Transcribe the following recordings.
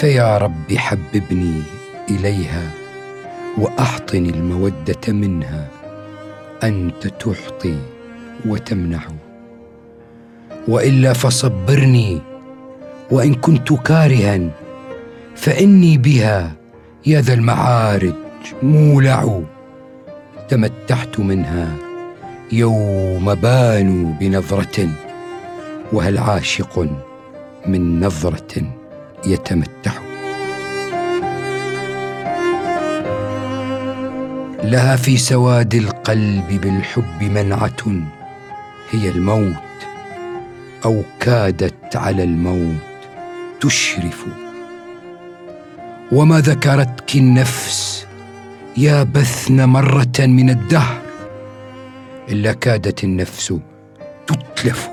فيا رب حببني إليها واحطني المودة منها أنت تعطي وتمنع وإلا فصبرني وإن كنت كارها فإني بها يا ذا المعارج مولع. تمتعت منها يوم بانوا بنظرة وهل عاشق من نظرة؟ يتمتع. لها في سواد القلب بالحب منعة هي الموت أو كادت على الموت تشرف. وما ذكرتك النفس يا بثن مرة من الدهر إلا كادت النفس تتلف.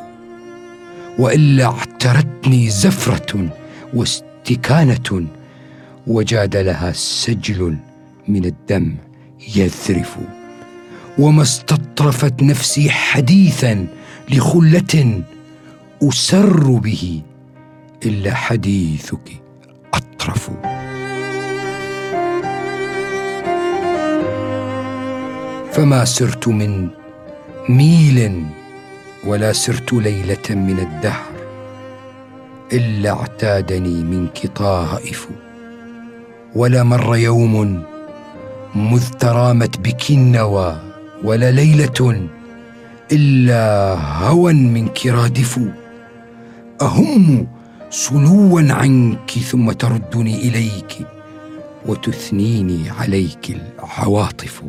وإلا اعترتني زفرة واستكانة وجاد لها سجل من الدمع يذرف. وما استطرفت نفسي حديثا لخلة أسر به إلا حديثك أطرف. فما سرت من ميل ولا سرت ليلة من الدهر. إلا اعتادني منك طائف ولا مر يوم مذ ترامت بك النوى ولا ليلة إلا هوى منك رادف أهم سلوا عنك ثم تردني إليك وتثنيني عليك العواطف.